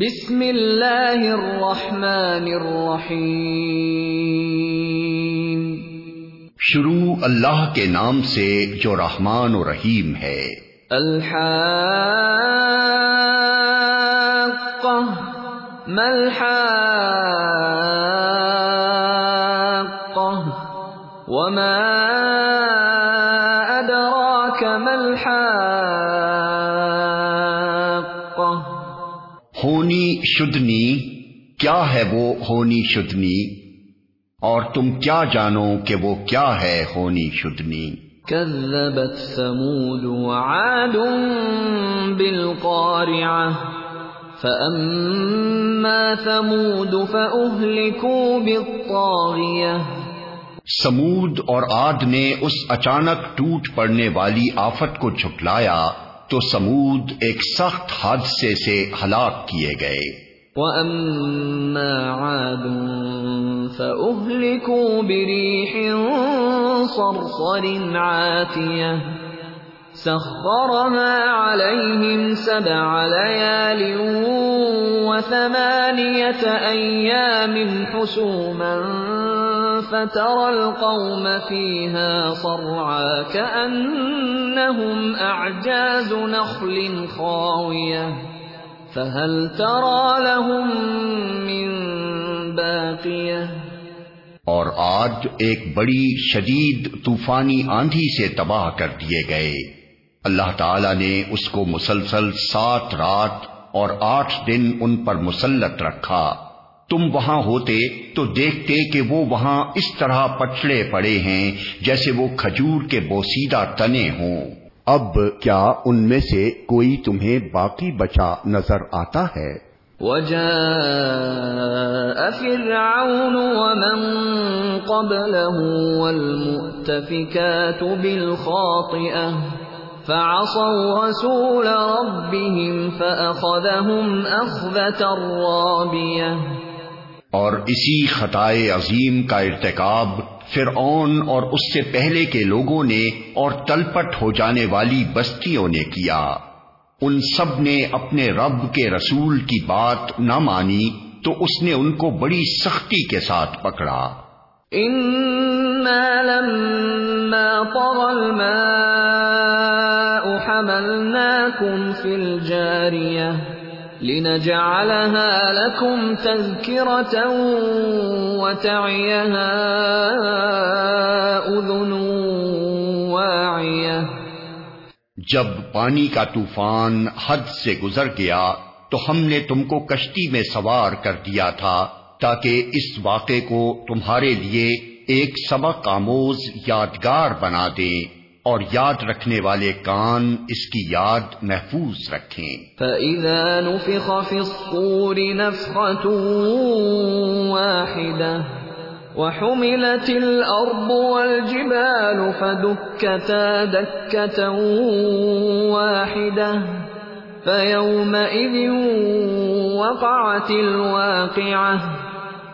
بسم اللہ الرحمن الرحیم۔ شروع اللہ کے نام سے جو رحمان و رحیم ہے۔ الحاقہ۔ ملحاقہ وما ادراک ملحاقہ ہونی شدنی کیا ہے وہ ہونی شدنی؟ اور تم کیا جانو کہ وہ کیا ہے ہونی شدنی؟ كذبت ثمود وعاد بالقارعة فأما ثمود فأهلكوا بالطاغية۔ سمود اور آد نے اس اچانک ٹوٹ پڑنے والی آفت کو جھٹلایا۔ تو سمود ایک سخت حادثے سے ہلاک کیے گئے۔ وأما عاد فأهلكوا بريح صرصر عاتية سخرها عليهم سبع ليال وثمانية أيام حسوما فترى القوم فيها صرعا كأنهم أعجاز نخل خاوية فهل ترى لهم من باقية؟ اور آج ایک بڑی شدید طوفانی آندھی سے تباہ کر دیے گئے۔ اللہ تعالی نے اس کو مسلسل سات رات اور آٹھ دن ان پر مسلط رکھا۔ تم وہاں ہوتے تو دیکھتے کہ وہ وہاں اس طرح پچڑے پڑے ہیں جیسے وہ کھجور کے بوسیدہ تنے ہوں۔ اب کیا ان میں سے کوئی تمہیں باقی بچا نظر آتا ہے؟ وجاء فرعون ومن قبله والمؤتفكات بالخاطئة، فعصوا رسول ربهم فأخذهم أخذة رابية. اور اسی خطائے عظیم کا ارتکاب فرعون اور اس سے پہلے کے لوگوں نے اور تلپٹ ہو جانے والی بستیوں نے کیا۔ ان سب نے اپنے رب کے رسول کی بات نہ مانی تو اس نے ان کو بڑی سختی کے ساتھ پکڑا۔ لما طغى الماء حملناكم في لنجعلها لكم تذكرة وتعيها أذن واعية جب پانی کا طوفان حد سے گزر گیا تو ہم نے تم کو کشتی میں سوار کر دیا تھا تاکہ اس واقعے کو تمہارے لیے ایک سبق آموز یادگار بنا دیں۔ اور یاد رکھنے والے کان اس کی یاد محفوظ رکھیں۔ فَإِذَا نُفِخَ فِي الصُّورِ نَفْخَةٌ وَاحِدَةٌ وَحُمِلَتِ الْأَرْضُ وَالْجِبَالُ فَدُكَّتَا دَكَّةً وَاحِدَةً فَيَوْمَئِذٍ وَقَعَتِ الْوَاقِعَةُ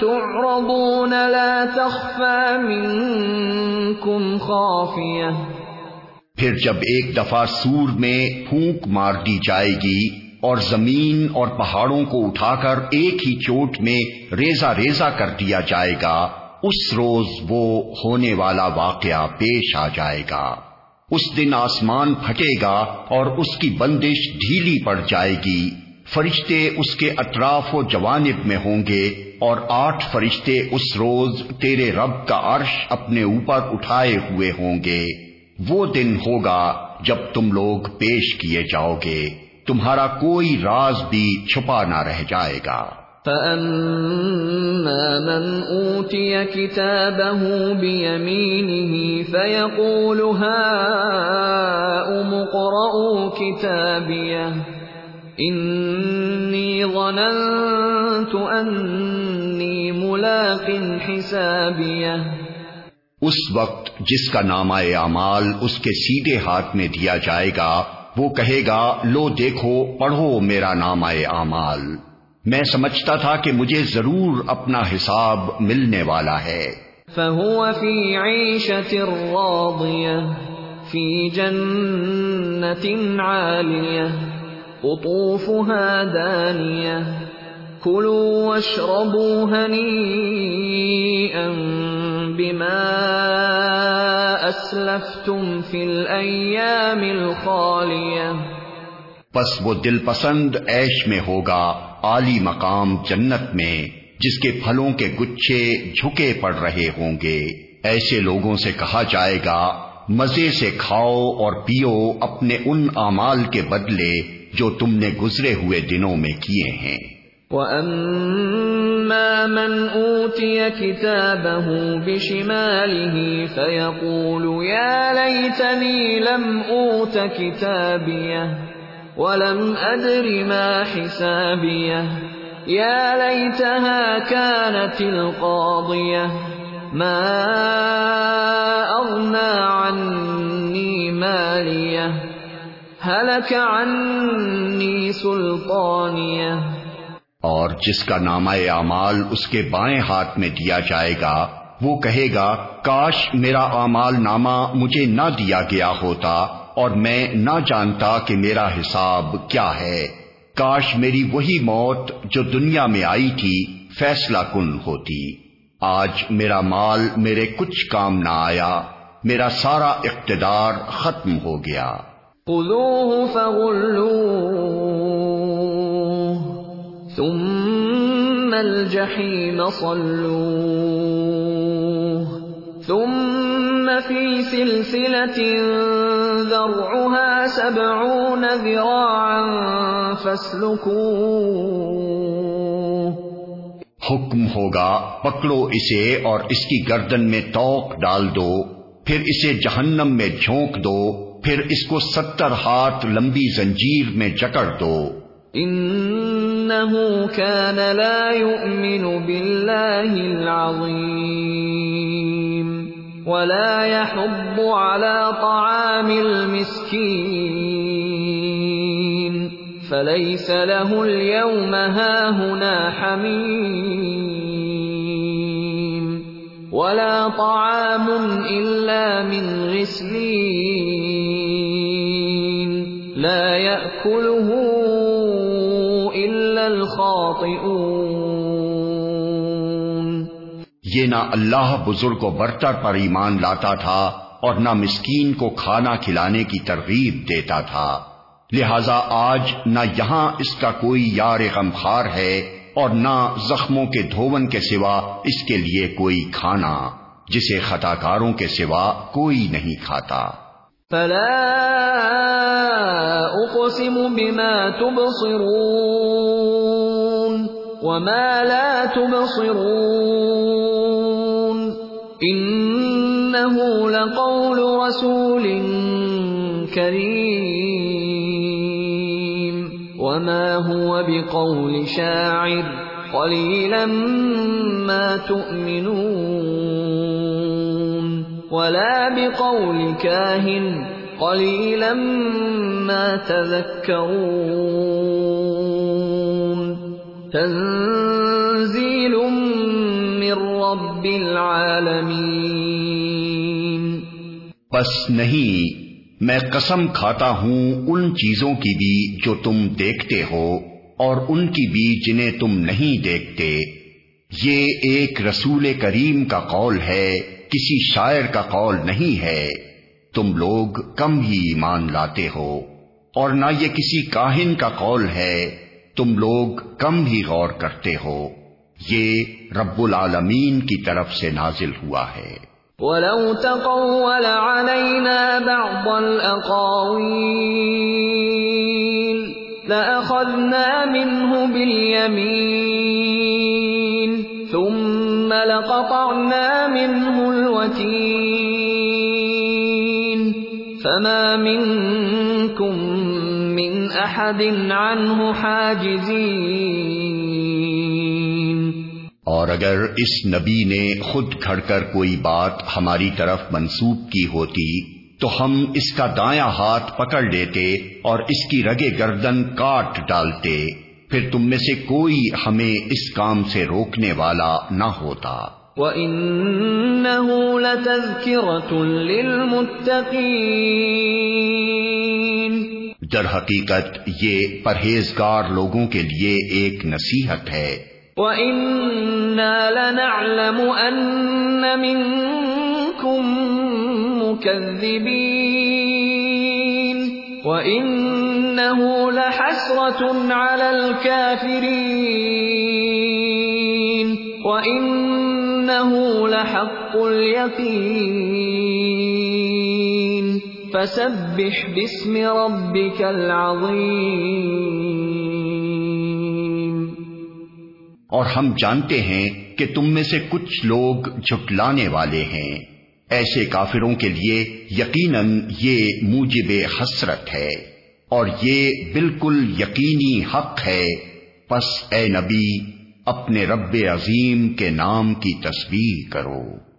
تعرضون لا تخفى منكم خافية. پھر جب ایک دفعہ سور میں پھونک مار دی جائے گی اور زمین اور پہاڑوں کو اٹھا کر ایک ہی چوٹ میں ریزا ریزا کر دیا جائے گا، اس روز وہ ہونے والا واقعہ پیش آ جائے گا۔ اس دن آسمان پھٹے گا اور اس کی بندش ڈھیلی پڑ جائے گی۔ فرشتے اس کے اطراف و جوانب میں ہوں گے۔ اور آٹھ فرشتے اس روز تیرے رب کا عرش اپنے اوپر اٹھائے ہوئے ہوں گے۔ وہ دن ہوگا جب تم لوگ پیش کیے جاؤ گے۔ تمہارا کوئی راز بھی چھپا نہ رہ جائے گا۔ فَأَمَّا مَنْ أُوتِيَ كِتَابَهُ بِيَمِينِهِ فَيَقُولُ هَاؤُمُ اقْرَءُوا كِتَابِيَهْ إِنِّي ظَنَنْتُ أَنِّي ملاق حسابيه. اس وقت جس کا نامہ اعمال اس کے سیدھے ہاتھ میں دیا جائے گا وہ کہے گا لو دیکھو پڑھو میرا نامہ اعمال۔ میں سمجھتا تھا کہ مجھے ضرور اپنا حساب ملنے والا ہے۔ فهو في عيشة راضية في جنة عالية۔ قطوفها دانية. كلوا واشربوا هنيئا بما أسلفتم في الأيام الخالية. پس وہ دل پسند ایش میں ہوگا عالی مقام جنت میں، جس کے پھلوں کے گچھے جھکے پڑ رہے ہوں گے۔ ایسے لوگوں سے کہا جائے گا، مزے سے کھاؤ اور پیو اپنے ان اعمال کے بدلے جو تم نے گزرے ہوئے دنوں میں کیے ہیں۔ وَأَمَّا مَنْ أُوتِيَ كِتَابَهُ بِشِمَالِهِ فَيَقُولُ يَا لَيْتَنِي لَمْ أُوتَ كِتَابِيَهْ وَلَمْ أَدْرِ مَا حِسَابِيَهْ يَا لَيْتَهَا كَانَتِ الْقَاضِيَةِ مَا أَغْنَى عَنِّي مَالِيَهْ هَلَكَ عَنِّي سُلْطَانِيَهْ؟ اور جس کا نامہ اعمال اس کے بائیں ہاتھ میں دیا جائے گا، وہ کہے گا، کاش میرا اعمال نامہ مجھے نہ دیا گیا ہوتا اور میں نہ جانتا کہ میرا حساب کیا ہے۔ کاش میری وہی موت جو دنیا میں آئی تھی، فیصلہ کن ہوتی۔ آج میرا مال میرے کچھ کام نہ آیا، میرا سارا اقتدار ختم ہو گیا۔ ثم الجحيم صلوه، ثم في سلسلة ذرعها سبعون ذراعا فاسلكوه. حکم ہوگا، پکڑو اسے اور اس کی گردن میں توق ڈال دو، پھر اسے جہنم میں جھونک دو۔ پھر اس کو ستر ہاتھ لمبی زنجیر میں جکڑ دو۔ انه كان لا يؤمن بالله العظيم ولا يحب على طعام المسكين فليس له اليوم هاهنا حميم ولا طعام الا من غسلين لا ياكله یہ نہ اللہ بزرگ و برتر پر ایمان لاتا تھا اور نہ مسکین کو کھانا کھلانے کی ترغیب دیتا تھا۔ لہذا آج نہ یہاں اس کا کوئی یار غمخار ہے اور نہ زخموں کے دھون کے سوا اس کے لیے کوئی کھانا، جسے خطا کاروں کے سوا کوئی نہیں کھاتا۔ فلا اقسم بما تبصرون وما لا تبصرون انه لقول رسول كريم وما هو بقول شاعر قليلا ما تؤمنون ولا بقول كاهن قليلا ما تذكرون. تنزيل من رب العالمين. بس نہیں، میں قسم کھاتا ہوں ان چیزوں کی بھی جو تم دیکھتے ہو اور ان کی بھی جنہیں تم نہیں دیکھتے۔ یہ ایک رسول کریم کا قول ہے۔ کسی شاعر کا قول نہیں ہے، تم لوگ کم ہی ایمان لاتے ہو، اور نہ یہ کسی کاہن کا قول ہے، تم لوگ کم ہی غور کرتے ہو۔ یہ رب العالمین کی طرف سے نازل ہوا ہے۔ وَلَوْ تَقَوَّلَ عَلَيْنَا بَعْضَ الْأَقَاوِيلِ لَأَخَذْنَا مِنْهُ بِالْيَمِينِ لَقَطَعْنَا مِنْهُ الْوَتِينَ فَمَا مِنْكُمْ مِنْ أَحَدٍ عَنْهُ حَاجِزِينَ اور اگر اس نبی نے خود کھڑ کر کوئی بات ہماری طرف منسوب کی ہوتی، تو ہم اس کا دایاں ہاتھ پکڑ لیتے اور اس کی رگے گردن کاٹ ڈالتے۔ پھر تم میں سے کوئی ہمیں اس کام سے روکنے والا نہ ہوتا۔ وَإِنَّهُ لَتَذْكِرَةٌ لِّلْمُتَّقِينَ۔ در حقیقت یہ پرہیزگار لوگوں کے لیے ایک نصیحت ہے۔ وَإِنَّا لَنَعْلَمُ أَنَّ مِنكُم مكذبين۔ وإنه لحسرة على الكافرين وإنه لحق اليقين فسبح باسم ربك العظيم اور ہم جانتے ہیں کہ تم میں سے کچھ لوگ جھٹلانے والے ہیں۔ ایسے کافروں کے لیے یقیناً یہ موجب حسرت ہے۔ اور یہ بالکل یقینی حق ہے۔ پس اے نبی، اپنے رب عظیم کے نام کی تصویر کرو۔